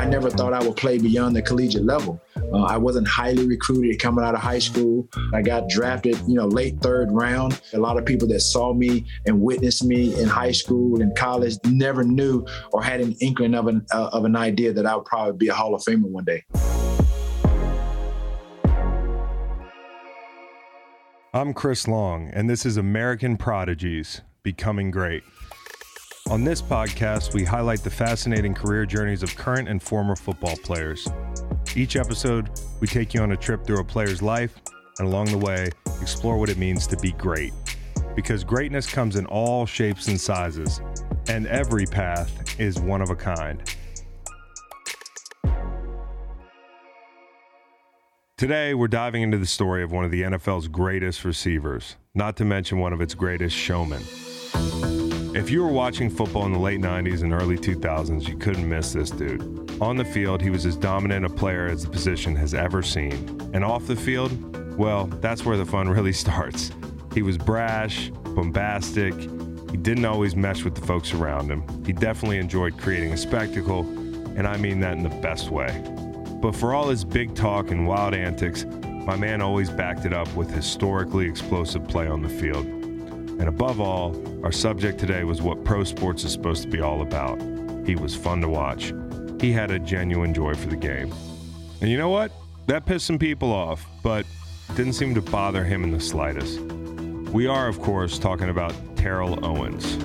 I never thought I would play beyond the collegiate level. Uh, I wasn't highly recruited coming out of high school. I got drafted, you know, late third round. A lot of people that saw me and witnessed me in high school and college never knew or had an inkling of an uh, of an idea that I would probably be a Hall of Famer one day. I'm Chris Long, and this is American Prodigies Becoming Great. On this podcast, we highlight the fascinating career journeys of current and former football players. Each episode, we take you on a trip through a player's life, and along the way, explore what it means to be great. Because greatness comes in all shapes and sizes, and every path is one of a kind. Today, we're diving into the story of one of the NFL's greatest receivers, not to mention one of its greatest showmen. If you were watching football in the late 90s and early 2000s, you couldn't miss this dude. On the field, he was as dominant a player as the position has ever seen. And off the field, well, that's where the fun really starts. He was brash, bombastic, he didn't always mesh with the folks around him. He definitely enjoyed creating a spectacle, and I mean that in the best way. But for all his big talk and wild antics, my man always backed it up with historically explosive play on the field. And above all, our subject today was what pro sports is supposed to be all about. He was fun to watch. He had a genuine joy for the game. And you know what? That pissed some people off, but didn't seem to bother him in the slightest. We are, of course, talking about Terrell Owens.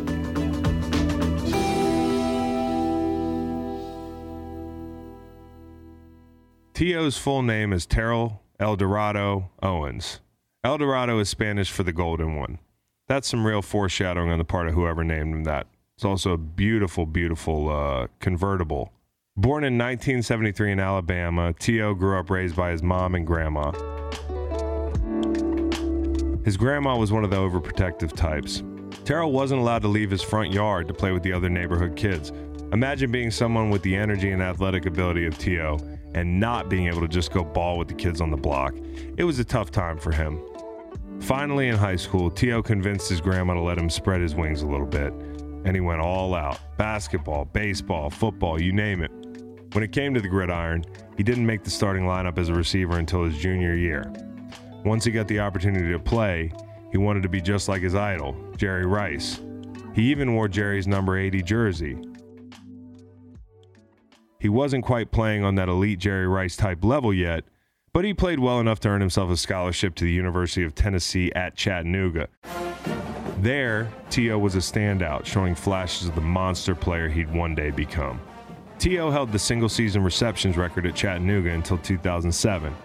T.O.'s full name is Terrell Eldorado Owens. Eldorado is Spanish for the golden one. That's some real foreshadowing on the part of whoever named him that. It's also a beautiful, beautiful uh, convertible. Born in 1973 in Alabama, T.O. grew up raised by his mom and grandma. His grandma was one of the overprotective types. Terrell wasn't allowed to leave his front yard to play with the other neighborhood kids. Imagine being someone with the energy and athletic ability of T.O and not being able to just go ball with the kids on the block. It was a tough time for him. Finally, in high school, T.O. convinced his grandma to let him spread his wings a little bit, and he went all out basketball, baseball, football, you name it. When it came to the gridiron, he didn't make the starting lineup as a receiver until his junior year. Once he got the opportunity to play, he wanted to be just like his idol, Jerry Rice. He even wore Jerry's number 80 jersey, he wasn't quite playing on that elite Jerry Rice type level yet, but he played well enough to earn himself a scholarship to the University of Tennessee at Chattanooga. There, T.O. was a standout, showing flashes of the monster player he'd one day become. T.O. held the single season receptions record at Chattanooga until 2007.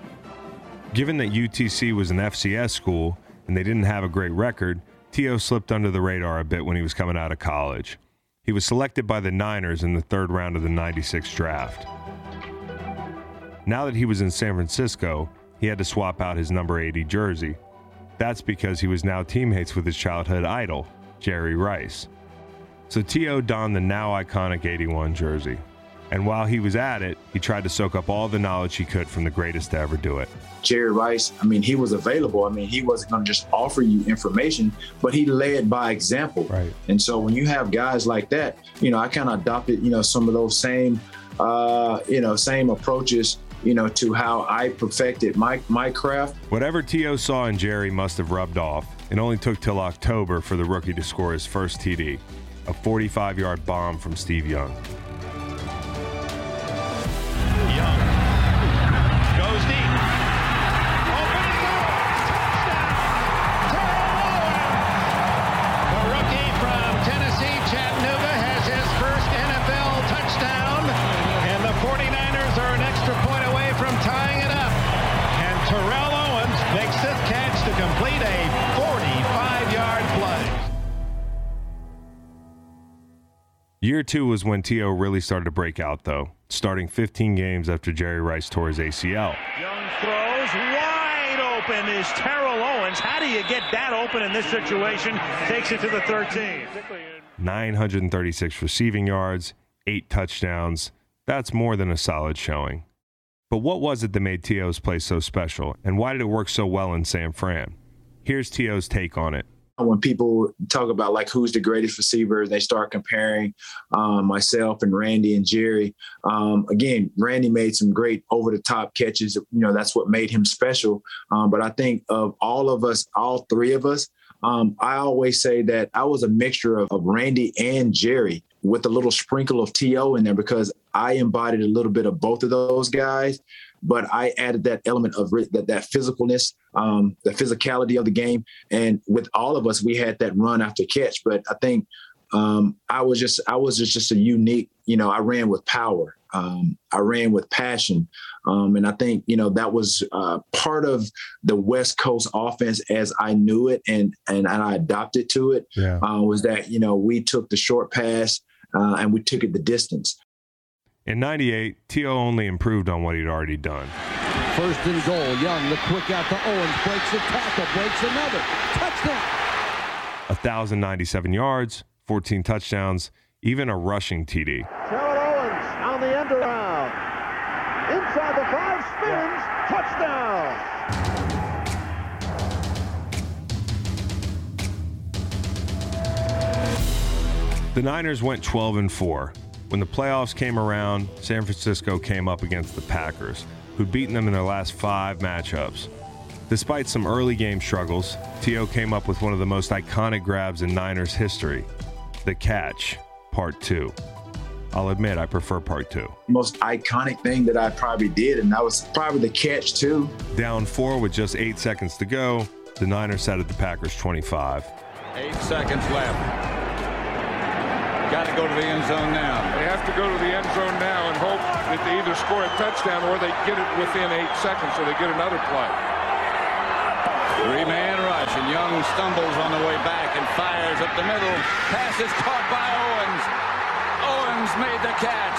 Given that UTC was an FCS school and they didn't have a great record, T.O. slipped under the radar a bit when he was coming out of college. He was selected by the Niners in the third round of the 96 draft. Now that he was in San Francisco, he had to swap out his number 80 jersey. That's because he was now teammates with his childhood idol, Jerry Rice. So T.O. donned the now iconic 81 jersey. And while he was at it, he tried to soak up all the knowledge he could from the greatest to ever do it. Jerry Rice, I mean, he was available. I mean, he wasn't going to just offer you information, but he led by example. Right. And so when you have guys like that, you know, I kind of adopted, you know, some of those same, uh, you know, same approaches you know, to how I perfected my my craft. Whatever T.O. saw in Jerry must have rubbed off. It only took till October for the rookie to score his first TD, a 45 yard bomb from Steve Young. Year two was when T.O. really started to break out, though, starting 15 games after Jerry Rice tore his ACL. Young throws wide open is Terrell Owens. How do you get that open in this situation? Takes it to the 13. 936 receiving yards, eight touchdowns. That's more than a solid showing. But what was it that made T.O.'s play so special, and why did it work so well in San Fran? Here's T.O.'s take on it when people talk about like who's the greatest receiver, they start comparing um, myself and Randy and Jerry. Um, again, Randy made some great over the top catches. You know, that's what made him special. Um, but I think of all of us, all three of us, um, I always say that I was a mixture of, of Randy and Jerry with a little sprinkle of TO in there because I embodied a little bit of both of those guys but I added that element of that that physicalness, um, the physicality of the game, and with all of us, we had that run after catch. But I think um, I was just I was just just a unique. You know, I ran with power. Um, I ran with passion, um, and I think you know that was uh, part of the West Coast offense as I knew it, and and, and I adopted to it. Yeah. Uh, was that you know we took the short pass uh, and we took it the distance. In 98, T.O. only improved on what he'd already done. First and goal. Young, the quick out to Owens. Breaks a tackle. Breaks another. Touchdown. 1,097 yards, 14 touchdowns, even a rushing TD. Terrell Owens on the end around. Inside the five, spins. Touchdown. The Niners went 12 and 4. When the playoffs came around, San Francisco came up against the Packers, who'd beaten them in their last five matchups. Despite some early game struggles, T.O. came up with one of the most iconic grabs in Niners history the catch, part two. I'll admit I prefer part two. Most iconic thing that I probably did, and that was probably the catch, too. Down four with just eight seconds to go, the Niners set at the Packers 25. Eight seconds left. Got to go to the end zone now. They have to go to the end zone now and hope that they either score a touchdown or they get it within eight seconds so they get another play. Three-man rush, and Young stumbles on the way back and fires up the middle. Pass is caught by Owens. Owens made the catch.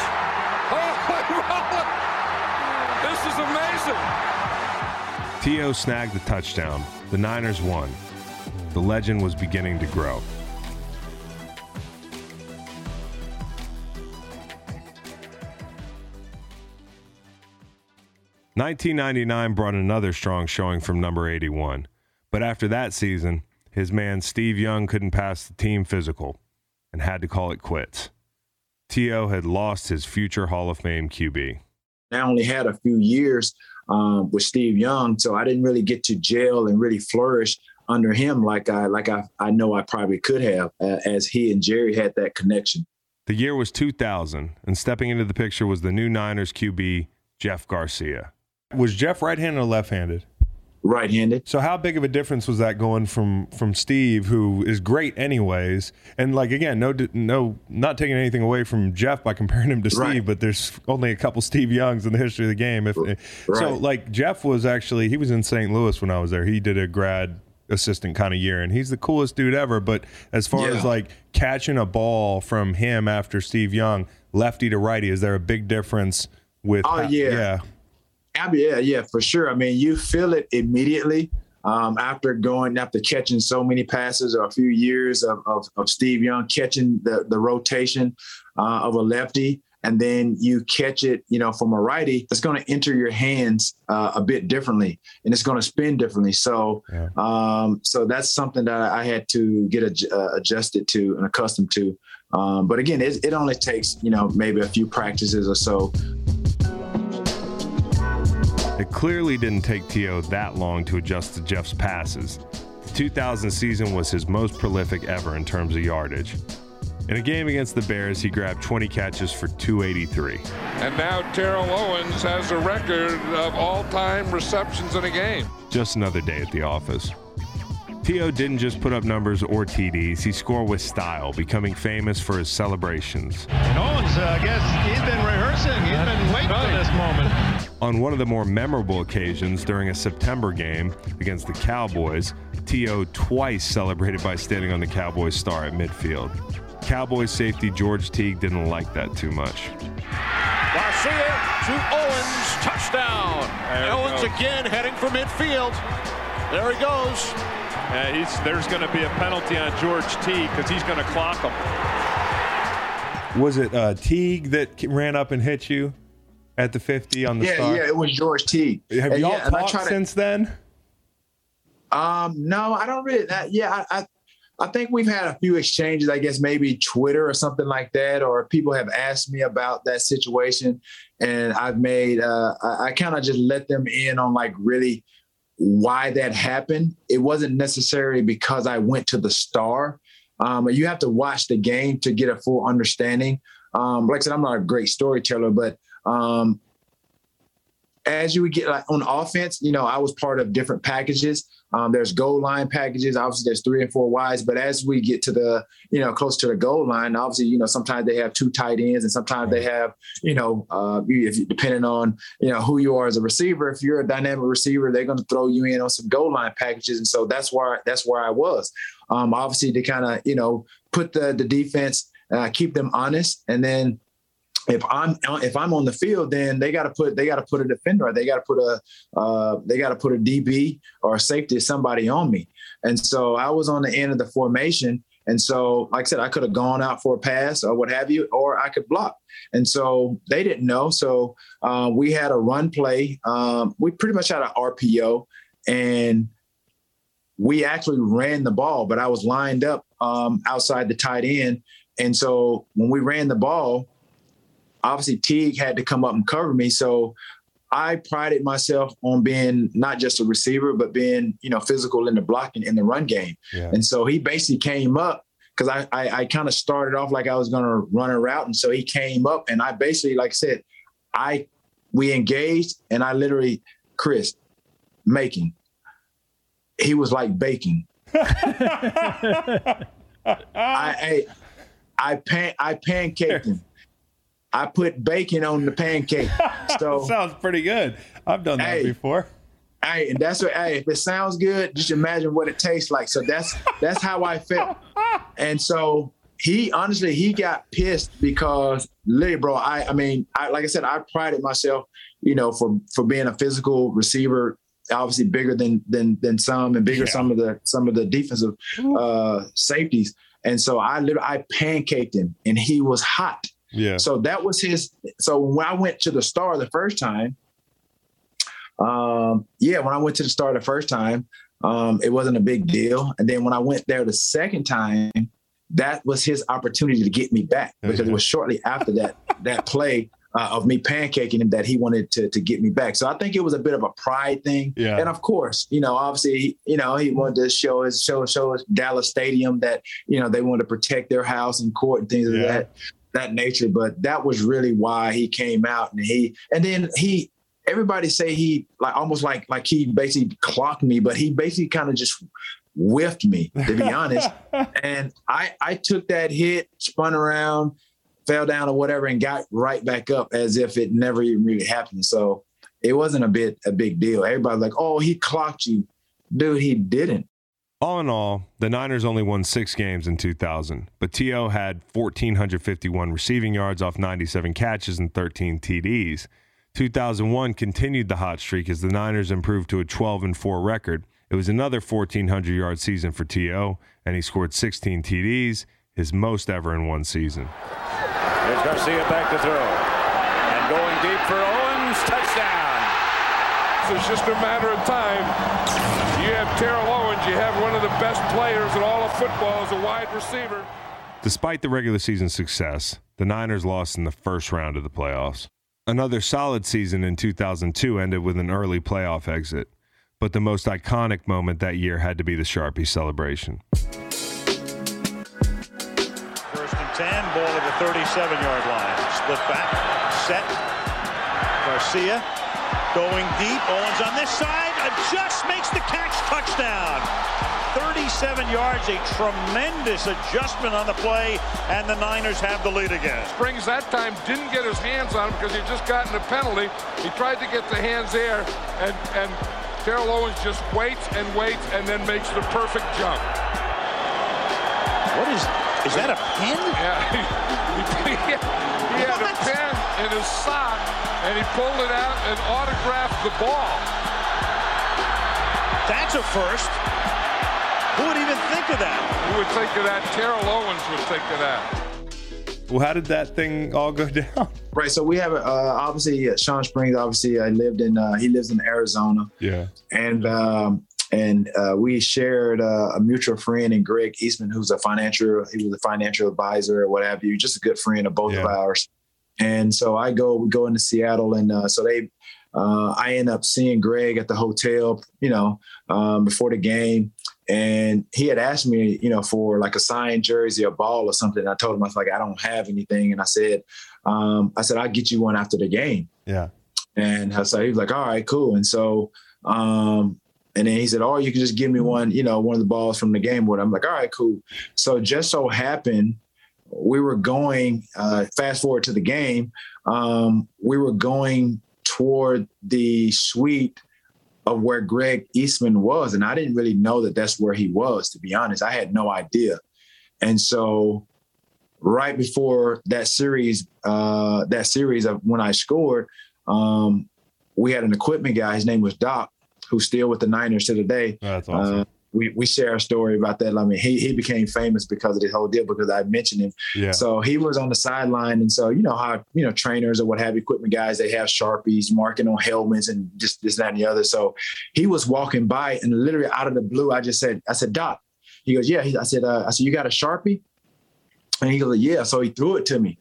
Oh, this is amazing. T.O. snagged the touchdown. The Niners won. The legend was beginning to grow. 1999 brought another strong showing from number 81, but after that season, his man Steve Young couldn't pass the team physical and had to call it quits. T.O. had lost his future Hall of Fame QB. I only had a few years um, with Steve Young, so I didn't really get to jail and really flourish under him like I like I, I know I probably could have, uh, as he and Jerry had that connection. The year was 2000, and stepping into the picture was the new Niners QB, Jeff Garcia. Was Jeff right-handed or left-handed? Right-handed. So how big of a difference was that going from from Steve, who is great anyways, and like again, no no, not taking anything away from Jeff by comparing him to Steve, right. but there's only a couple Steve Youngs in the history of the game. If right. so, like Jeff was actually he was in St. Louis when I was there. He did a grad assistant kind of year, and he's the coolest dude ever. But as far yeah. as like catching a ball from him after Steve Young, lefty to righty, is there a big difference with? Oh yeah. yeah yeah, yeah, for sure. I mean, you feel it immediately um, after going after catching so many passes or a few years of, of, of Steve Young catching the the rotation uh, of a lefty. And then you catch it, you know, from a righty. It's going to enter your hands uh, a bit differently, and it's going to spin differently. So, yeah. um, so that's something that I had to get uh, adjusted to and accustomed to. Um, but again, it, it only takes, you know, maybe a few practices or so it clearly didn't take T.O. that long to adjust to Jeff's passes. The 2000 season was his most prolific ever in terms of yardage. In a game against the Bears, he grabbed 20 catches for 283. And now Terrell Owens has a record of all time receptions in a game. Just another day at the office. T.O. didn't just put up numbers or TDs, he scored with style, becoming famous for his celebrations. And Owens, uh, I guess he's been rehearsing, he's been waiting for this moment. On one of the more memorable occasions during a September game against the Cowboys, T.O. twice celebrated by standing on the Cowboys star at midfield. Cowboys safety George Teague didn't like that too much. Garcia to Owens, touchdown. Owens again heading for midfield. There he goes. Yeah, there's going to be a penalty on George Teague because he's going to clock him. Was it uh, Teague that ran up and hit you at the 50 on the yeah, star? Yeah, it was George T. Have and y'all yeah, talked since then? Um, no, I don't really. That, yeah, I, I, I think we've had a few exchanges. I guess maybe Twitter or something like that, or people have asked me about that situation, and I've made. Uh, I, I kind of just let them in on like really why that happened. It wasn't necessarily because I went to the star. Um, you have to watch the game to get a full understanding. Um, like I said, I'm not a great storyteller, but um, as you would get like, on offense, you know, I was part of different packages. Um, there's goal line packages. Obviously, there's three and four wides. But as we get to the, you know, close to the goal line, obviously, you know, sometimes they have two tight ends, and sometimes they have, you know, uh, if depending on, you know, who you are as a receiver. If you're a dynamic receiver, they're going to throw you in on some goal line packages, and so that's where that's where I was. Um, obviously, to kind of, you know, put the the defense, uh, keep them honest, and then if I'm if I'm on the field, then they got to put they got to put a defender, they got to put a uh, they got to put a DB or a safety, somebody on me. And so I was on the end of the formation, and so like I said, I could have gone out for a pass or what have you, or I could block. And so they didn't know. So uh, we had a run play. Um, we pretty much had an RPO, and we actually ran the ball, but I was lined up um, outside the tight end. And so when we ran the ball, obviously Teague had to come up and cover me. So I prided myself on being not just a receiver, but being, you know, physical in the blocking in the run game. Yeah. And so he basically came up because I, I, I kind of started off like I was going to run a route. And so he came up and I basically, like I said, I, we engaged and I literally, Chris, making, he was like baking. I, I, I, pan, I pancaked him. I put bacon on the pancake. So sounds pretty good. I've done that hey, before. Hey, and that's what. Hey, if it sounds good, just imagine what it tastes like. So that's that's how I felt. And so he honestly he got pissed because literally, bro. I I mean, I like I said, I prided myself, you know, for for being a physical receiver. Obviously, bigger than than than some, and bigger yeah. some of the some of the defensive uh, safeties. And so I literally I pancaked him, and he was hot. Yeah. So that was his. So when I went to the star the first time, um, yeah, when I went to the star the first time, um, it wasn't a big deal. And then when I went there the second time, that was his opportunity to get me back because it was shortly after that that play uh, of me pancaking him that he wanted to to get me back. So I think it was a bit of a pride thing. Yeah. And of course, you know, obviously, you know, he wanted to show his show show his Dallas Stadium that you know they wanted to protect their house and court and things yeah. like that that nature. But that was really why he came out and he and then he everybody say he like almost like like he basically clocked me, but he basically kind of just whiffed me, to be honest. and I I took that hit, spun around, fell down or whatever, and got right back up as if it never even really happened. So it wasn't a bit a big deal. Everybody like, oh, he clocked you. Dude, he didn't. All in all, the Niners only won six games in 2000, but T.O. had 1,451 receiving yards off 97 catches and 13 TDs. 2001 continued the hot streak as the Niners improved to a 12 and 4 record. It was another 1,400 yard season for T.O., and he scored 16 TDs, his most ever in one season. Here's Garcia back to throw. And going deep for Owens, touchdown. So it's just a matter of time you have Terrell Owens, you have one of the best players in all of football as a wide receiver. Despite the regular season success, the Niners lost in the first round of the playoffs. Another solid season in 2002 ended with an early playoff exit, but the most iconic moment that year had to be the Sharpie celebration. First and 10, ball at the 37 yard line. Split back, set. Garcia going deep. Owens on this side just makes the catch touchdown. 37 yards, a tremendous adjustment on the play, and the Niners have the lead again. Springs that time didn't get his hands on him because he'd just gotten a penalty. He tried to get the hands there, and, and Terrell Owens just waits and waits and then makes the perfect jump. What is Is that a pin? Yeah, had a pin in his sock, and he pulled it out and autographed the ball. That's a first. Who would even think of that? Who would think of that? Terrell Owens would think of that. Well, how did that thing all go down? Right. So we have uh, obviously uh, Shawn Springs. Obviously, I lived in. Uh, he lives in Arizona, Yeah. and um, and uh, we shared uh, a mutual friend in Greg Eastman, who's a financial. He was a financial advisor or what have you. Just a good friend of both of ours. And so I go. We go into Seattle, and uh, so they. Uh, I end up seeing Greg at the hotel, you know, um, before the game, and he had asked me, you know, for like a signed jersey, a ball, or something. And I told him I was like, I don't have anything, and I said, um, I said I'll get you one after the game. Yeah. And so he was like, all right, cool. And so, um, and then he said, oh, you can just give me one, you know, one of the balls from the game board. I'm like, all right, cool. So just so happened, we were going, uh, fast forward to the game, um, we were going toward the suite of where Greg Eastman was. And I didn't really know that that's where he was, to be honest. I had no idea. And so right before that series, uh, that series of when I scored, um, we had an equipment guy. His name was Doc, who's still with the Niners to today. That's awesome. Uh, we we share a story about that. I mean, he he became famous because of this whole deal because I mentioned him. yeah. So he was on the sideline, and so you know how you know trainers or what have you, equipment guys, they have sharpies marking on helmets and just this that and the other. So he was walking by, and literally out of the blue, I just said, I said, Doc. He goes, Yeah. He, I said, uh, I said, you got a sharpie? And he goes, Yeah. So he threw it to me,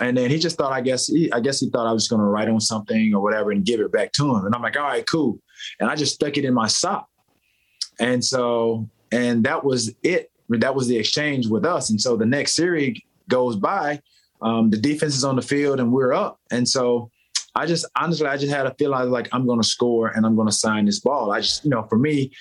and then he just thought, I guess, he, I guess he thought I was going to write on something or whatever and give it back to him. And I'm like, All right, cool. And I just stuck it in my sock. And so, and that was it. That was the exchange with us. And so the next series goes by, um, the defense is on the field and we're up. And so I just honestly, I just had a feeling like I'm going to score and I'm going to sign this ball. I just, you know, for me,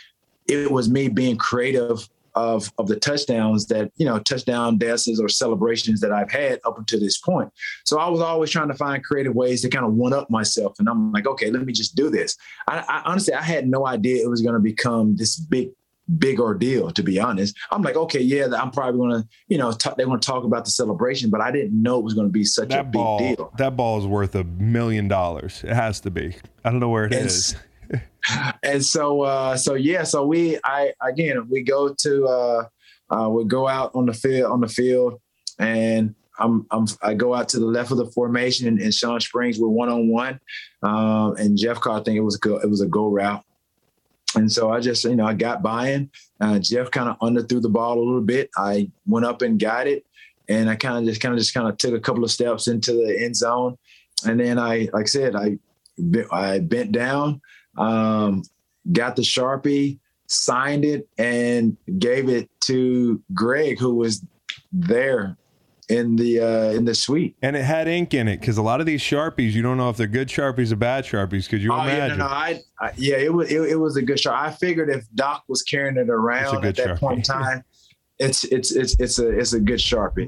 it was me being creative of of the touchdowns that you know touchdown dances or celebrations that I've had up until this point. So I was always trying to find creative ways to kind of one up myself, and I'm like, okay, let me just do this. I, I honestly I had no idea it was going to become this big big ordeal to be honest i'm like okay yeah i'm probably going to you know t- they're going to talk about the celebration but i didn't know it was going to be such a that big deal that ball is worth a million dollars. It has to be. I don't know where it And is. And so uh so yeah so we i again we go to uh uh we go out on the field on the field and I'm, I'm I go out to the left of the formation and, and Shawn Springs we're one on one um and Jeff Carr I think it was go it was a go route. And so I just you know I got by uh Jeff kind of underthrew the ball a little bit. I went up and got it. And I kind of just kind of just kind of took a couple of steps into the end zone. And then I like I said I I bent down um, got the sharpie, signed it, and gave it to Greg, who was there in the uh, in the suite. And it had ink in it because a lot of these sharpies, you don't know if they're good sharpies or bad sharpies. Could you Oh yeah, imagine? no, no, I, I yeah, it was it, it was a good shot. I figured if Doc was carrying it around at that point in time, it's it's it's it's a it's a good sharpie.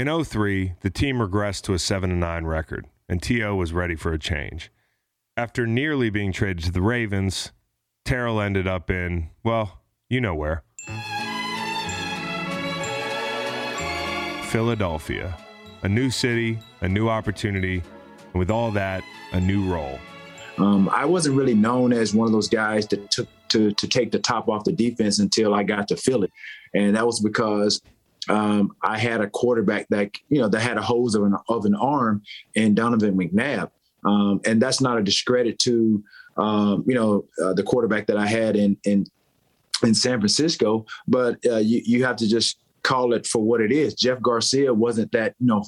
In 03, the team regressed to a 7 9 record, and T.O. was ready for a change. After nearly being traded to the Ravens, Terrell ended up in, well, you know where. Philadelphia. A new city, a new opportunity, and with all that, a new role. Um, I wasn't really known as one of those guys that took to to take the top off the defense until I got to Philly, and that was because um, I had a quarterback that you know that had a hose of an of an arm in Donovan McNabb, um, and that's not a discredit to um, you know uh, the quarterback that I had in in in San Francisco, but uh, you you have to just call it for what it is. Jeff Garcia wasn't that you know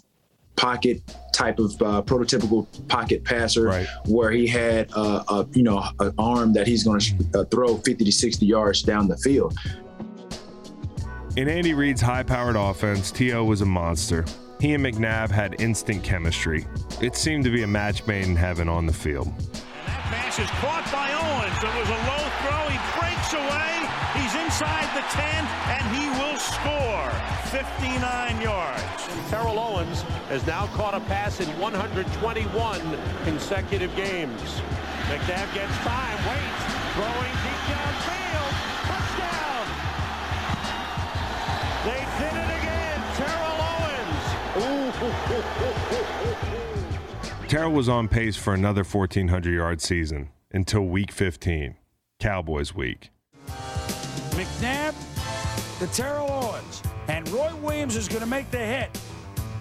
pocket type of uh, prototypical pocket passer Right. where he had uh, a you know an arm that he's going to uh, throw 50 to 60 yards down the field. In Andy Reid's high powered offense, T.O. was a monster. He and McNabb had instant chemistry. It seemed to be a match made in heaven on the field. And that pass is caught by Owens. It was a low throw. He breaks away. He's inside the 10, and he will score 59 yards. Terrell Owens has now caught a pass in 121 consecutive games. McNabb gets time, waits, throwing deep downfield. Terrell was on pace for another 1,400 yard season until week 15, Cowboys week. McNabb the Terrell Owens. And Roy Williams is going to make the hit.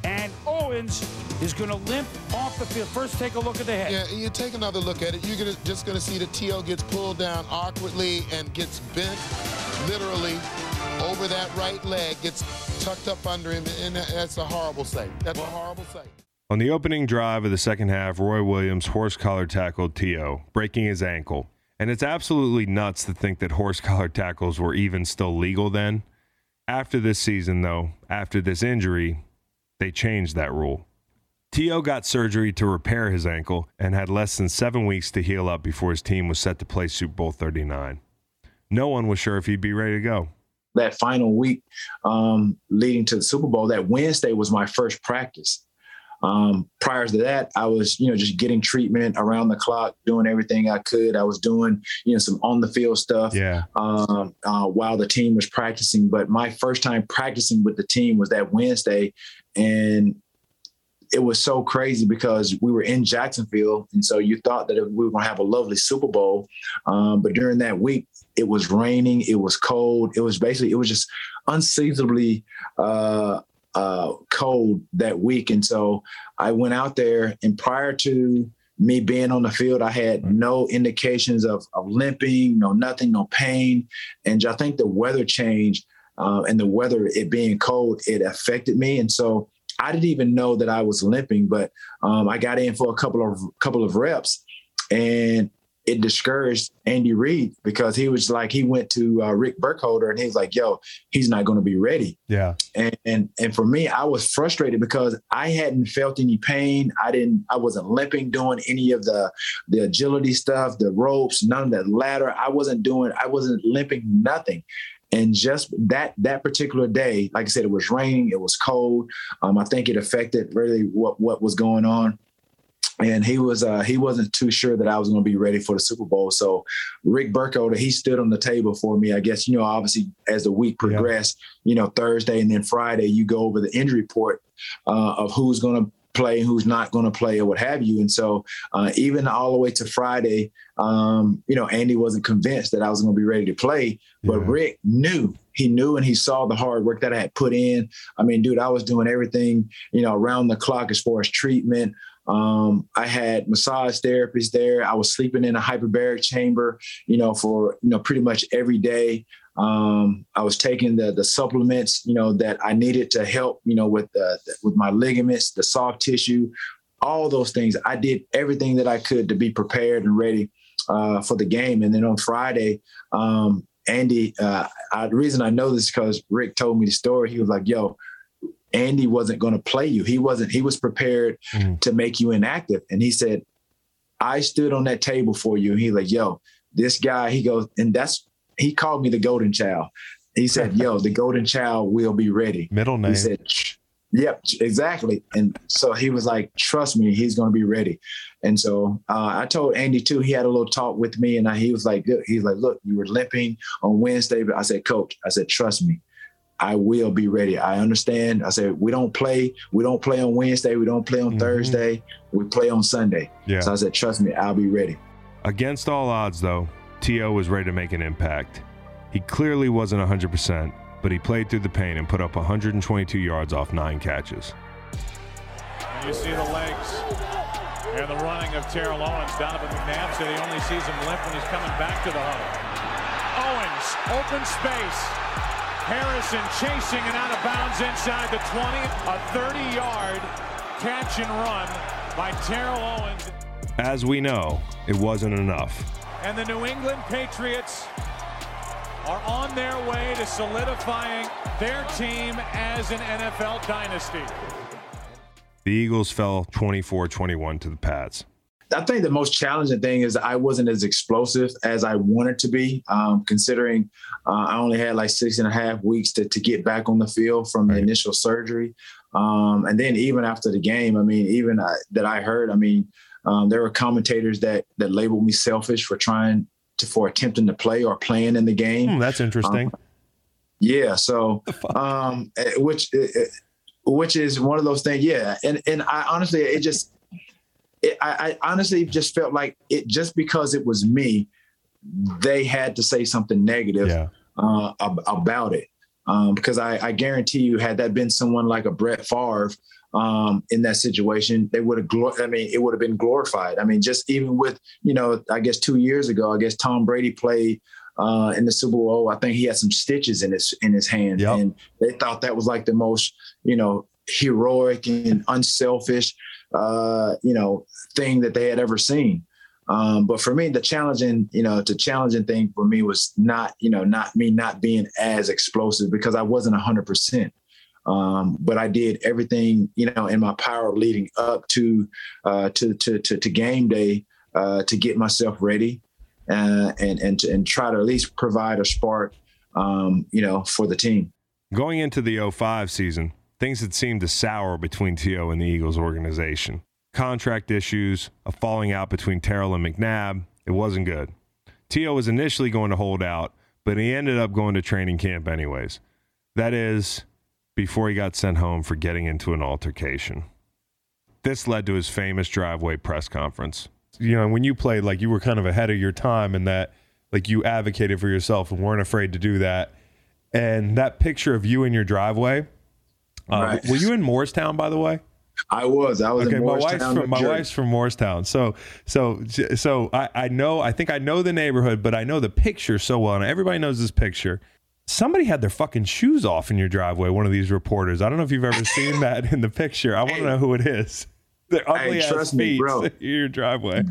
And Owens is going to limp off the field. First, take a look at the head. Yeah, you take another look at it. You're gonna, just going to see the T.O. gets pulled down awkwardly and gets bent literally over that right leg, gets tucked up under him, and that's a horrible sight. That's a horrible sight. On the opening drive of the second half, Roy Williams horse collar tackled T.O., breaking his ankle. And it's absolutely nuts to think that horse collar tackles were even still legal then. After this season, though, after this injury, they changed that rule. T.O. got surgery to repair his ankle and had less than seven weeks to heal up before his team was set to play Super Bowl 39. No one was sure if he'd be ready to go. That final week um, leading to the Super Bowl, that Wednesday was my first practice. Um, prior to that, I was, you know, just getting treatment around the clock, doing everything I could. I was doing, you know, some on the field stuff Yeah. um, uh, while the team was practicing. But my first time practicing with the team was that Wednesday, and it was so crazy because we were in Jacksonville, and so you thought that we were going to have a lovely Super Bowl. Um, but during that week, it was raining, it was cold, it was basically it was just unseasonably uh, uh, cold that week, and so I went out there, and prior to me being on the field, I had no indications of, of limping, no nothing, no pain, and I think the weather change uh, and the weather it being cold, it affected me, and so I didn't even know that I was limping, but um, I got in for a couple of couple of reps, and it discouraged Andy Reid because he was like he went to uh, Rick Burkholder and he was like, "Yo, he's not going to be ready." Yeah. And, and and for me, I was frustrated because I hadn't felt any pain. I didn't. I wasn't limping, doing any of the the agility stuff, the ropes, none of that ladder. I wasn't doing. I wasn't limping, nothing. And just that that particular day, like I said, it was raining, it was cold. Um, I think it affected really what what was going on. And he was uh, he wasn't too sure that I was going to be ready for the Super Bowl. So Rick Burkholder, he stood on the table for me. I guess you know, obviously as the week progressed, you know, Thursday and then Friday, you go over the injury report uh, of who's going to play who's not going to play or what have you. And so uh, even all the way to Friday, um, you know, Andy wasn't convinced that I was going to be ready to play, but Rick knew. He knew and he saw the hard work that I had put in. I mean, dude, I was doing everything, you know, around the clock as far as treatment. Um, I had massage therapists there. I was sleeping in a hyperbaric chamber, you know, for you know pretty much every day. Um, I was taking the the supplements, you know, that I needed to help, you know, with the with my ligaments, the soft tissue, all those things. I did everything that I could to be prepared and ready uh, for the game. And then on Friday, um, Andy, uh, I, the reason I know this because Rick told me the story. He was like, "Yo, Andy wasn't going to play you. He wasn't. He was prepared to make you inactive." And he said, "I stood on that table for you." And he like, "Yo, this guy." He goes, and that's he called me the golden child. He said, "Yo, the golden child will be ready." Middle name. He said, "Yep, exactly." And so he was like, "Trust me, he's going to be ready." And so uh, I told Andy too. He had a little talk with me, and I, he was like, "He's like, look, you were limping on Wednesday, but I said, Coach, I said, trust me." I will be ready. I understand. I said we don't play. We don't play on Wednesday. We don't play on Thursday. We play on Sunday. Yeah. So I said, trust me, I'll be ready. Against all odds, though, T.O. was ready to make an impact. He clearly wasn't 100%, but he played through the pain and put up 122 yards off nine catches. And you see the legs and the running of Terrell Owens. Donovan McNabb said he only sees him limp when he's coming back to the huddle. Owens, open space. Harrison chasing and out of bounds inside the 20. A 30-yard catch and run by Terrell Owens. As we know, it wasn't enough. And the New England Patriots are on their way to solidifying their team as an NFL dynasty. The Eagles fell 24 21 to the Pats. I think the most challenging thing is I wasn't as explosive as I wanted to be, um, considering uh, I only had like six and a half weeks to, to get back on the field from right. the initial surgery. Um, and then even after the game, I mean, even I, that I heard, I mean, um, there were commentators that that labeled me selfish for trying to for attempting to play or playing in the game. Hmm, that's interesting. Um, yeah, so um, eh, which eh, eh, which is one of those things. Yeah, and and I honestly, it just it, I, I honestly just felt like it just because it was me, they had to say something negative yeah. uh, about it. Um, because I, I, guarantee you, had that been someone like a Brett Favre um, in that situation, they would have. Glor- I mean, it would have been glorified. I mean, just even with you know, I guess two years ago, I guess Tom Brady played uh, in the Super Bowl. I think he had some stitches in his in his hand, yep. and they thought that was like the most you know heroic and unselfish uh, you know thing that they had ever seen. Um, but for me, the challenging, you know, the challenging thing for me was not, you know, not me not being as explosive because I wasn't hundred percent. Um, but I did everything, you know, in my power leading up to uh, to, to, to to game day uh, to get myself ready uh, and and to, and try to at least provide a spark, um, you know, for the team. Going into the 05 season, things had seemed to sour between T.O. and the Eagles organization contract issues, a falling out between Terrell and McNabb. It wasn't good. T.O. was initially going to hold out, but he ended up going to training camp anyways. That is, before he got sent home for getting into an altercation. This led to his famous driveway press conference. You know, when you played, like you were kind of ahead of your time in that, like you advocated for yourself and weren't afraid to do that. And that picture of you in your driveway, uh, right. were you in Morristown, by the way? I was. I was. Okay, my wife's from my wife's from Morristown. So so so I, I know. I think I know the neighborhood, but I know the picture so well, and everybody knows this picture. Somebody had their fucking shoes off in your driveway. One of these reporters. I don't know if you've ever seen that in the picture. I want to know who it is. They're ugly hey, trust me, bro. your driveway.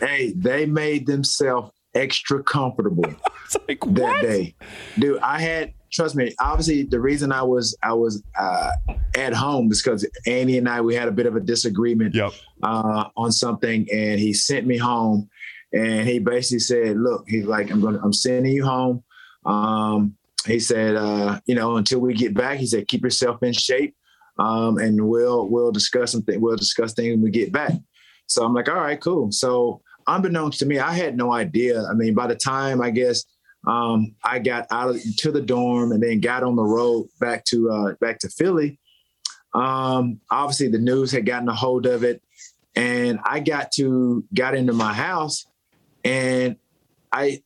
Hey, they made themselves extra comfortable like, that what? day, dude. I had trust me. Obviously, the reason I was I was uh, at home is because Andy and I we had a bit of a disagreement yep. uh, on something, and he sent me home, and he basically said, "Look, he's like, I'm going, I'm sending you home." Um, he said, uh, "You know, until we get back," he said, "Keep yourself in shape, um, and we'll we'll discuss something. We'll discuss things when we get back." So I'm like, "All right, cool." So unbeknownst to me, I had no idea. I mean, by the time I guess um, I got out of, to the dorm and then got on the road back to uh, back to Philly. Um, obviously, the news had gotten a hold of it, and I got to got into my house, and I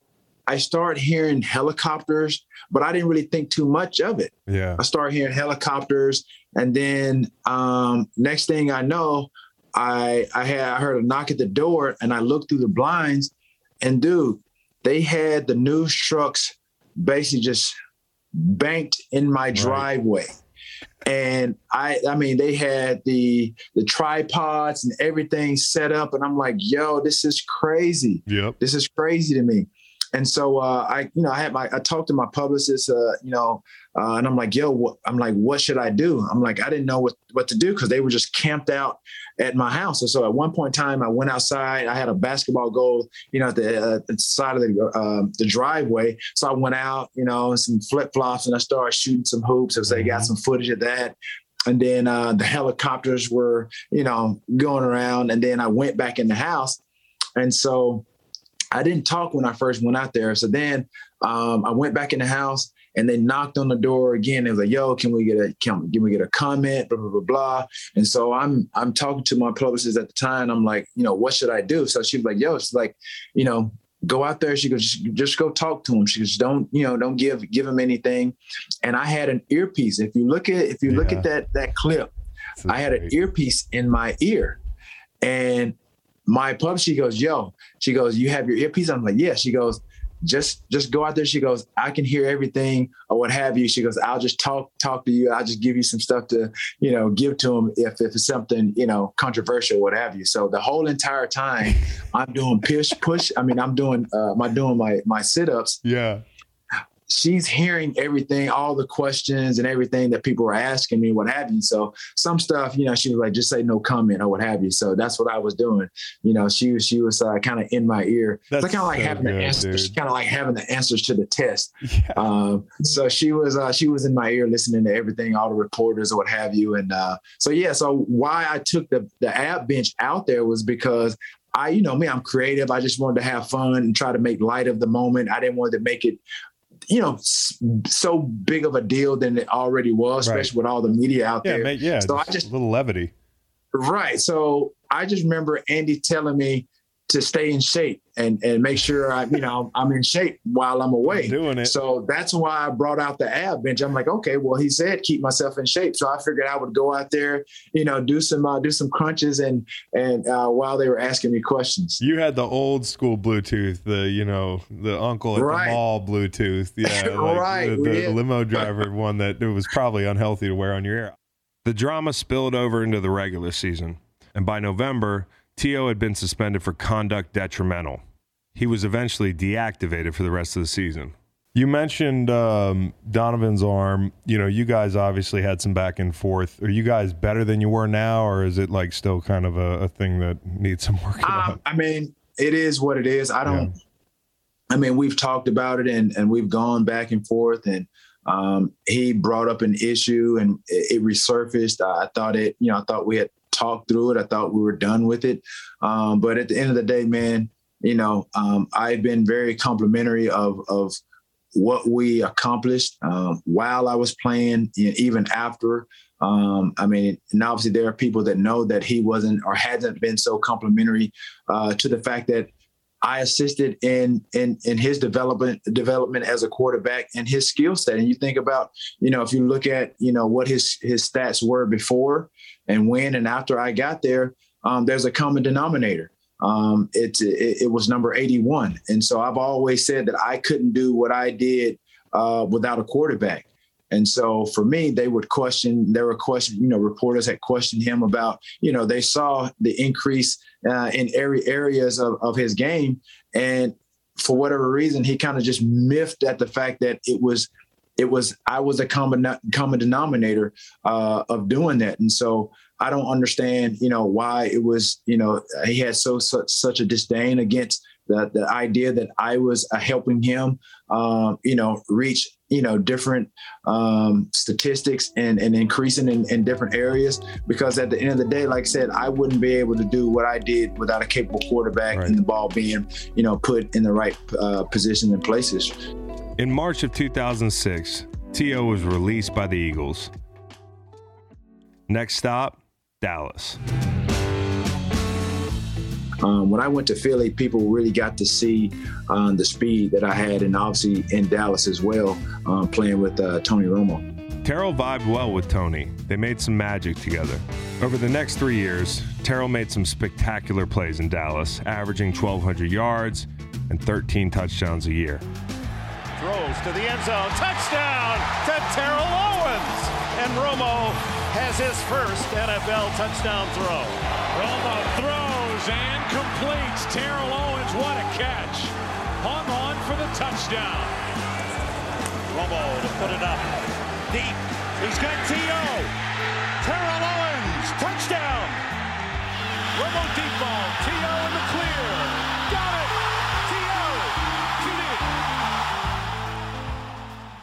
I start hearing helicopters, but I didn't really think too much of it. Yeah, I start hearing helicopters, and then um, next thing I know, I I had I heard a knock at the door, and I looked through the blinds, and dude, they had the news trucks basically just banked in my driveway. Right. And I I mean they had the the tripods and everything set up and I'm like, yo, this is crazy. Yep. This is crazy to me. And so uh, I, you know, I had my, I talked to my publicist, uh, you know, uh, and I'm like, yo, what, I'm like, what should I do? I'm like, I didn't know what, what to do because they were just camped out at my house. And so at one point in time, I went outside. I had a basketball goal, you know, at the, uh, the side of the uh, the driveway. So I went out, you know, some flip flops, and I started shooting some hoops. As they got mm-hmm. some footage of that. And then uh, the helicopters were, you know, going around. And then I went back in the house. And so I didn't talk when I first went out there. So then um, I went back in the house and they knocked on the door again. They was like, "Yo, can we get a can, can we get a comment?" Blah blah blah blah. And so I'm I'm talking to my publicist at the time. I'm like, you know, what should I do? So she was like, "Yo, it's like, you know, go out there. She goes, just, just go talk to him. She goes, don't, you know, don't give give him anything. And I had an earpiece. If you look at if you yeah. look at that that clip, I had an earpiece in my ear. And my pub, she goes, yo, she goes, you have your earpiece? I'm like, yeah. She goes, just just go out there. She goes, I can hear everything or what have you. She goes, I'll just talk talk to you. I'll just give you some stuff to you know give to them if if it's something you know controversial, what have you. So the whole entire time, I'm doing push push. I mean, I'm doing uh, my doing my my sit ups. Yeah she's hearing everything, all the questions and everything that people were asking me, what have you. So some stuff, you know, she was like, just say no comment or what have you. So that's what I was doing. You know, she was she was uh, kind of in my ear. That's kind of like so having good, the answers, kind of like having the answers to the test. Yeah. Um, so she was uh, she was in my ear listening to everything, all the reporters or what have you. And uh, so yeah, so why I took the the ab bench out there was because I, you know me, I'm creative. I just wanted to have fun and try to make light of the moment. I didn't want to make it you know, so big of a deal than it already was, especially with all the media out yeah, there. Mate, yeah, so I just a little levity. Right. So I just remember Andy telling me, to stay in shape and and make sure I, you know, I'm in shape while I'm away. Doing it. So that's why I brought out the ab bench. I'm like, okay, well, he said keep myself in shape, so I figured I would go out there, you know, do some uh, do some crunches and and uh, while they were asking me questions. You had the old school Bluetooth, the you know the uncle at right. the mall Bluetooth, yeah, like right. The, the yeah. limo driver one that it was probably unhealthy to wear on your ear. The drama spilled over into the regular season, and by November T.O. had been suspended for conduct detrimental. He was eventually deactivated for the rest of the season. You mentioned um, Donovan's arm. You know, you guys obviously had some back and forth. Are you guys better than you were now, or is it like still kind of a, a thing that needs some work? Um, I mean, it is what it is. I don't. Yeah. I mean, we've talked about it and and we've gone back and forth, and um, he brought up an issue and it, it resurfaced. I thought it, you know, I thought we had talked through it. I thought we were done with it. Um, but at the end of the day, man, you know, um, I've been very complimentary of of what we accomplished um, while I was playing, even after. Um, I mean, and obviously there are people that know that he wasn't or hasn't been so complimentary uh, to the fact that I assisted in in in his development development as a quarterback and his skill set. And you think about, you know, if you look at, you know, what his his stats were before and when and after I got there, um, there's a common denominator. Um, it, it, it was number 81, and so I've always said that I couldn't do what I did uh, without a quarterback. And so for me, they would question, there were questions, you know, reporters had questioned him about, you know, they saw the increase uh, in every areas of, of his game. And for whatever reason, he kind of just miffed at the fact that it was, it was, I was a common, common denominator uh, of doing that. And so I don't understand, you know, why it was, you know, he had so, such, such a disdain against the, the idea that I was uh, helping him, um, you know, reach you know different um, statistics and, and increasing in, in, different areas. Because at the end of the day like i said i wouldn't be able to do what i did without a capable quarterback right. and the ball being you know put in the right uh, position and places. In march of 2006 T.O. was released by the eagles. Next stop dallas um, when I went to Philly, people really got to see um, the speed that I had, and obviously in Dallas as well, um, playing with uh, Tony Romo. Terrell vibed well with Tony. They made some magic together. Over the next three years, Terrell made some spectacular plays in Dallas, averaging 1,200 yards and 13 touchdowns a year. Throws to the end zone, touchdown to Terrell Owens, and Romo has his first NFL touchdown throw. Romo throws and completes. Terrell Owens, what a catch. Hung on for the touchdown. Romo to put it up. Deep. He's got T.O. Terrell Owens, touchdown. Romo deep ball. T.O. in the clear. Got it. T.O.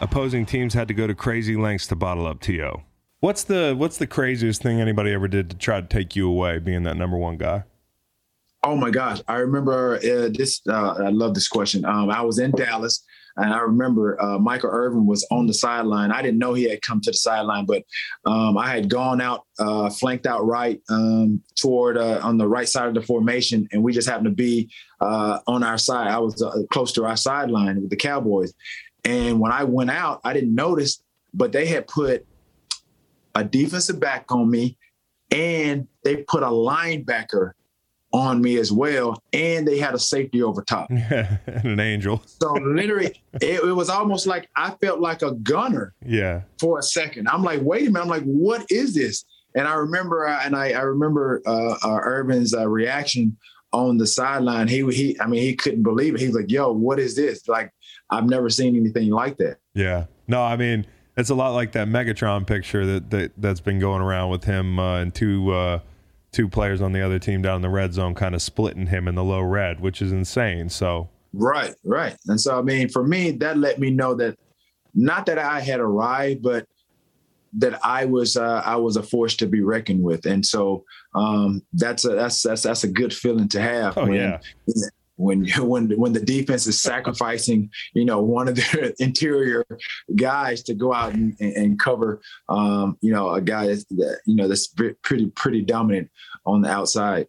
Opposing teams had to go to crazy lengths to bottle up T.O. What's the what's the craziest thing anybody ever did to try to take you away, being that number one guy? Oh my gosh, I remember uh, this. Uh, I love this question. Um, I was in Dallas, and I remember uh, Michael Irvin was on the sideline. I didn't know he had come to the sideline, but um, I had gone out, uh, flanked out right um, toward uh, on the right side of the formation, and we just happened to be uh, on our side. I was close to our sideline with the Cowboys, and when I went out, I didn't notice, but they had put a defensive back on me, and they put a linebacker on me as well, and they had a safety over top. And an angel. So literally, it, it, was almost like I felt like a gunner. Yeah. For a second, I'm like, wait a minute. I'm like, what is this? And I remember, uh, and I, I remember uh, uh, Irvin's uh, reaction on the sideline. He, he, I mean, he couldn't believe it. He was like, "Yo, what is this? Like, I've never seen anything like that." Yeah. No, I mean, it's a lot like that Megatron picture that, that that's been going around with him uh, and two uh, two players on the other team down in the red zone, kind of splitting him in the low red, which is insane. So right, right, and so I mean, for me, that let me know that not that I had arrived, but that I was uh, I was a force to be reckoned with, and so um, that's a that's that's that's a good feeling to have. Oh when, yeah. When when when the defense is sacrificing, you know, one of their interior guys to go out and, and cover, um, you know, a guy that's that, you know that's pretty pretty dominant on the outside.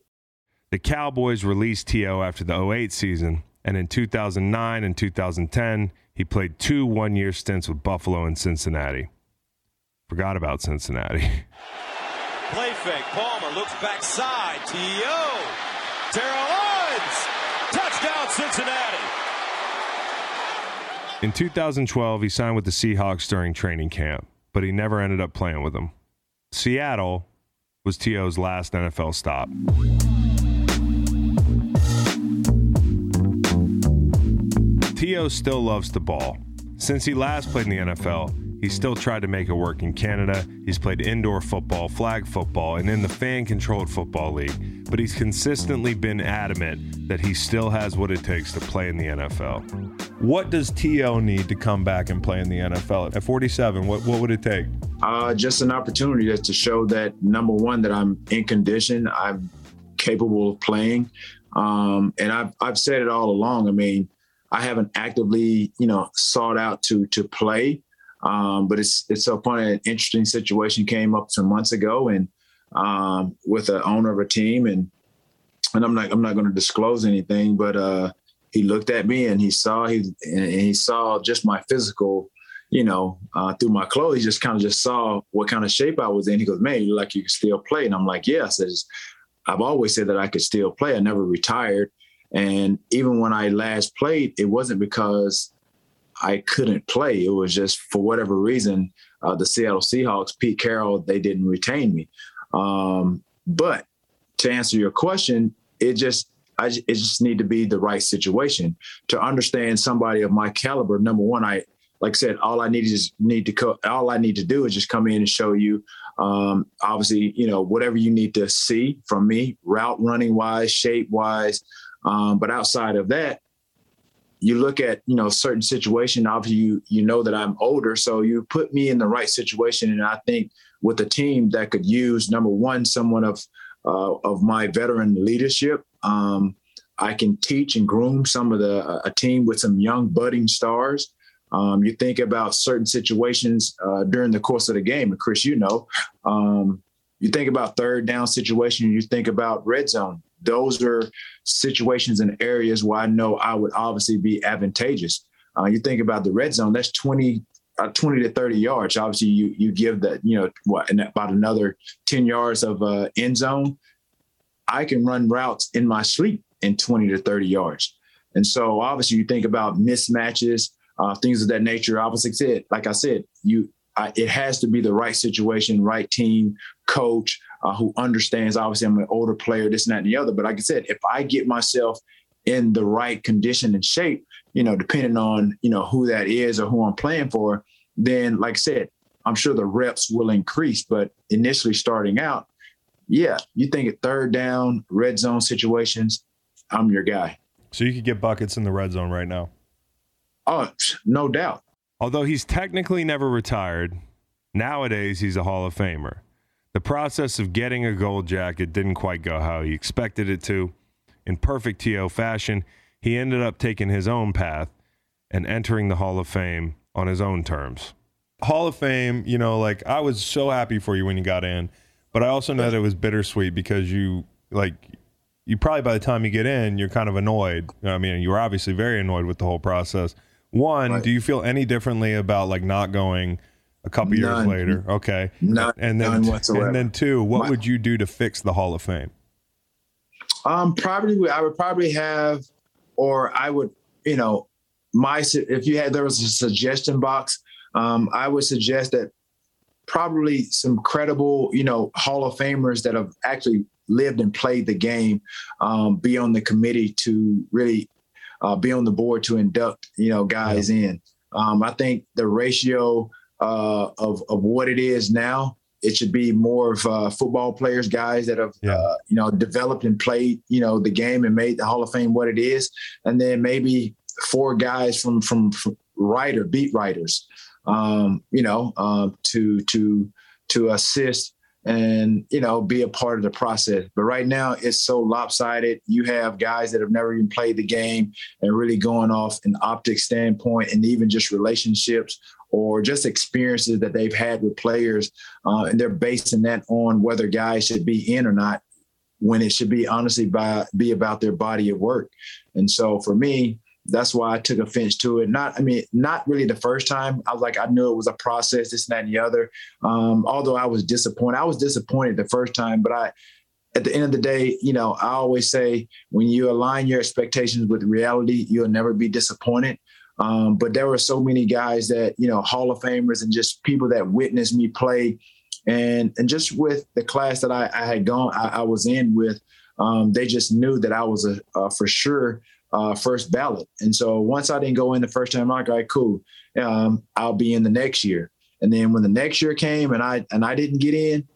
The Cowboys released T.O. after the 08 season, and in 2009 and 2010, he played two one year stints with Buffalo and Cincinnati. Forgot about Cincinnati. Play fake. Palmer looks backside. T.O. Terrell Owens. Touchdown, Cincinnati. In 2012, he signed with the Seahawks during training camp, but he never ended up playing with them. Seattle was T.O.'s last NFL stop. T.O. still loves the ball. Since he last played in the NFL, he's still tried to make it work in Canada. He's played indoor football, flag football, and in the fan controlled football league. But he's consistently been adamant that he still has what it takes to play in the NFL. What does T.O. need to come back and play in the NFL? At 47, what, what would it take? Uh, just an opportunity just to show that number one, that I'm in condition, I'm capable of playing. Um, and I've, I've said it all along. I mean, I haven't actively, you know, sought out to to play. Um, but it's it's so funny. An interesting situation came up some months ago, and um, with the owner of a team, and and I'm not I'm not going to disclose anything, but uh, he looked at me and he saw he and he saw just my physical you know, uh, through my clothes, he just kind of just saw what kind of shape I was in. He goes, "Man, you look like you can still play," and I'm like, says, "I've always said that I could still play. I never retired, and even when I last played, it wasn't because I couldn't play. It was just for whatever reason, uh, the Seattle Seahawks, Pete Carroll, they didn't retain me. Um, but to answer your question, it just I, it just need to be the right situation to understand somebody of my caliber. Number one, I like I said, all I need is need to co- all I need to do is just come in and show you. Um, obviously, you know whatever you need to see from me, route running wise, shape wise. Um, but outside of that, you look at you know certain situation. Obviously, you you know that I'm older, so you put me in the right situation, and I think with a team that could use number one, someone of uh, of my veteran leadership. Um, I can teach and groom some of the a team with some young budding stars. Um, you think about certain situations uh, during the course of the game, and Chris, you know, um, you think about third down situation, you think about red zone. Those are situations and areas where I know I would obviously be advantageous. Uh, you think about the red zone, that's 20, uh, 20 to 30 yards. Obviously, you you give that, you know, what, about another 10 yards of uh, end zone. I can run routes in my sleep in 20 to 30 yards. And so obviously you think about mismatches, uh, things of that nature. Obviously, said, like I said, you I, it has to be the right situation, right team, coach uh, who understands. Obviously, I'm an older player, this and that and the other. But like I said, if I get myself in the right condition and shape, you know, depending on you know who that is or who I'm playing for, then like I said, I'm sure the reps will increase. But initially starting out, yeah, you think at third down, red zone situations, I'm your guy. So you could get buckets in the red zone right now. Oh, no doubt. Although he's technically never retired, nowadays he's a Hall of Famer. The process of getting a gold jacket didn't quite go how he expected it to. in perfect TO fashion, he ended up taking his own path and entering the Hall of Fame on his own terms. Hall of Fame, you know, like I was so happy for you when you got in, but I also know that it was bittersweet because you like you probably by the time you get in, you're kind of annoyed. I mean, you were obviously very annoyed with the whole process. One, right. do you feel any differently about like not going a couple none. years later? Okay, none, and then none whatsoever. and then two, what My, would you do to fix the Hall of Fame? Um, probably I would probably have, or I would, you know, my if you had there was a suggestion box, um, I would suggest that probably some credible, you know, Hall of Famers that have actually lived and played the game um, be on the committee to really uh, be on the board to induct, you know, guys yeah. in. Um, I think the ratio uh, of of what it is now, it should be more of uh, football players, guys that have, yeah. Uh, you know, developed and played, you know, the game and made the Hall of Fame what it is, and then maybe four guys from from, from writer beat writers, um, you know, um, to to to assist and you know be a part of the process. But right now it's so lopsided. You have guys that have never even played the game and really going off an optic standpoint and even just relationships or just experiences that they've had with players uh, and they're basing that on whether guys should be in or not when it should be honestly by, be about their body of work and so for me that's why I took offense to it. Not, I mean, not really the first time. I was like, I knew it was a process, this and that and the other. Um, although I was disappointed, I was disappointed the first time, but I, at the end of the day, you know, I always say when you align your expectations with reality, you'll never be disappointed. Um, but there were so many guys that, you know, Hall of Famers and just people that witnessed me play. And, and just with the class that I, I had gone, I, I was in with, um, they just knew that I was a, a for sure uh, first ballot. And so once I didn't go in the first time, I'm like, all right, cool. Um, I'll be in the next year. And then when the next year came and I and I didn't get in,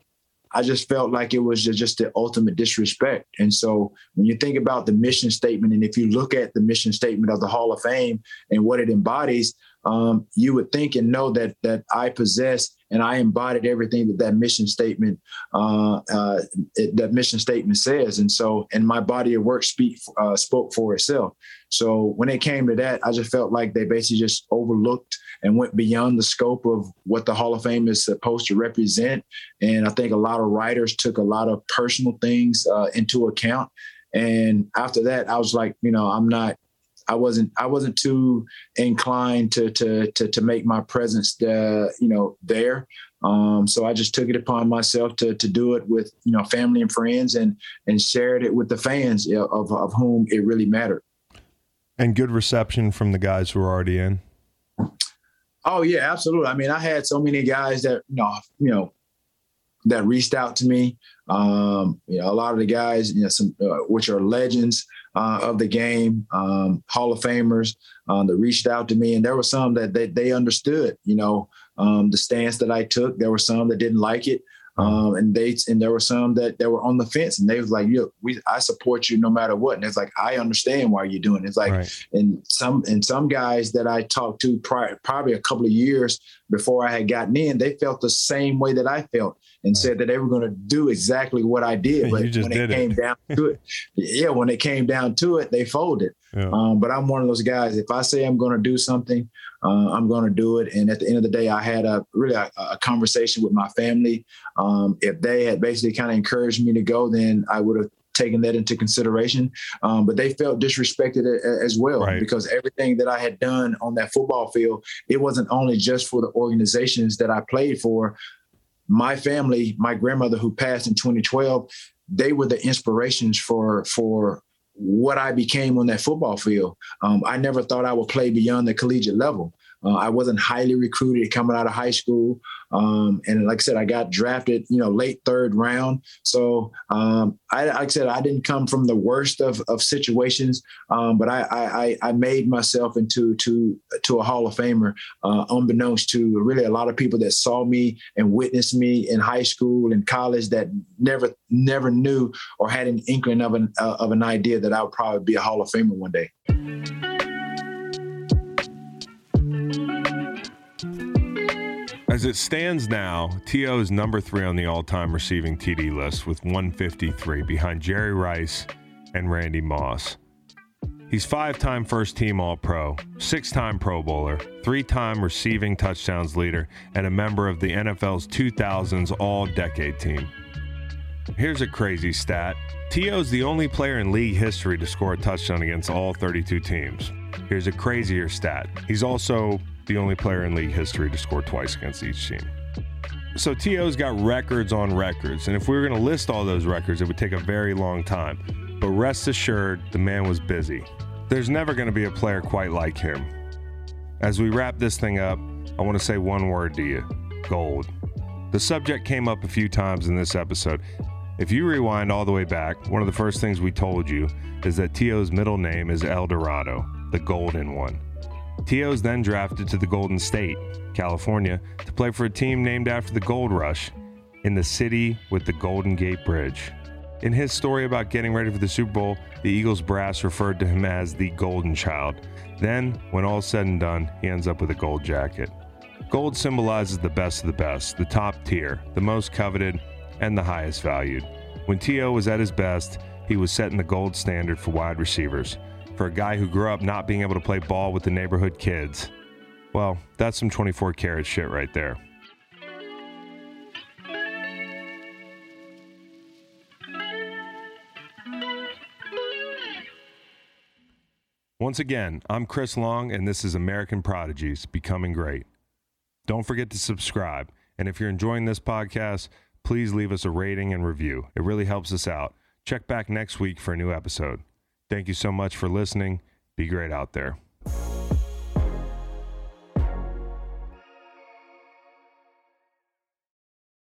I just felt like it was just the ultimate disrespect. And so when you think about the mission statement, and if you look at the mission statement of the Hall of Fame and what it embodies, um, you would think and know that that I possess and I embodied everything that that mission statement uh, uh, it, that mission statement says. And so, and my body of work speak uh, spoke for itself. So when it came to that, I just felt like they basically just overlooked and went beyond the scope of what the Hall of Fame is supposed to represent. And I think a lot of writers took a lot of personal things uh, into account. And after that, I was like, you know, I'm not I wasn't I wasn't too inclined to to to, to make my presence uh, you know there. Um, so I just took it upon myself to to do it with you know family and friends and and shared it with the fans of of whom it really mattered. And good reception from the guys who were already in. Oh yeah, absolutely. I mean, I had so many guys that you know you know that reached out to me. Um, you know, a lot of the guys, you know, some uh, which are legends uh, of the game, um, Hall of Famers um, that reached out to me, and there were some that they, they understood, you know, um, the stance that I took. There were some that didn't like it, um, and they and there were some that, that were on the fence, and they was like, "Yo, we I support you no matter what." And it's like I understand why you're doing. It. It's like, right. and some and some guys that I talked to prior, probably a couple of years before I had gotten in, they felt the same way that I felt and said that they were going to do exactly what I did. But when it came down to it, yeah, when it came down to it, they folded. Yeah. Um, but I'm one of those guys. If I say I'm going to do something, uh, I'm going to do it. And at the end of the day, I had a really a, a conversation with my family. Um, if they had basically kind of encouraged me to go, then I would have taken that into consideration. Um, but they felt disrespected as well right. because everything that I had done on that football field, it wasn't only just for the organizations that I played for, my family, my grandmother who passed in 2012, they were the inspirations for for what I became on that football field. Um, I never thought I would play beyond the collegiate level. Uh, I wasn't highly recruited coming out of high school. Um, and like I said, I got drafted, you know, late third round. So um, I, like I said, I didn't come from the worst of, of situations, um, but I, I, I made myself into to to a Hall of Famer, uh, unbeknownst to really a lot of people that saw me and witnessed me in high school and college that never never knew or had an inkling of an uh, of an idea that I would probably be a Hall of Famer one day. As it stands now, T.O. is number three on the all time receiving TD list with 153 behind Jerry Rice and Randy Moss. He's five time first team All Pro, six time Pro Bowler, three time receiving touchdowns leader, and a member of the NFL's 2000s All Decade team. Here's a crazy stat T.O. is the only player in league history to score a touchdown against all 32 teams. Here's a crazier stat he's also the only player in league history to score twice against each team. So T.O.'s got records on records, and if we were going to list all those records, it would take a very long time. But rest assured, the man was busy. There's never going to be a player quite like him. As we wrap this thing up, I want to say one word to you gold. The subject came up a few times in this episode. If you rewind all the way back, one of the first things we told you is that T.O.'s middle name is El Dorado, the golden one. T.O. is then drafted to the Golden State, California, to play for a team named after the gold rush in the city with the Golden Gate Bridge. In his story about getting ready for the Super Bowl, the Eagles brass referred to him as the Golden Child. Then, when all's said and done, he ends up with a gold jacket. Gold symbolizes the best of the best, the top tier, the most coveted, and the highest valued. When T.O. was at his best, he was setting the gold standard for wide receivers. For a guy who grew up not being able to play ball with the neighborhood kids. Well, that's some 24 karat shit right there. Once again, I'm Chris Long, and this is American Prodigies Becoming Great. Don't forget to subscribe. And if you're enjoying this podcast, please leave us a rating and review. It really helps us out. Check back next week for a new episode. Thank you so much for listening. Be great out there.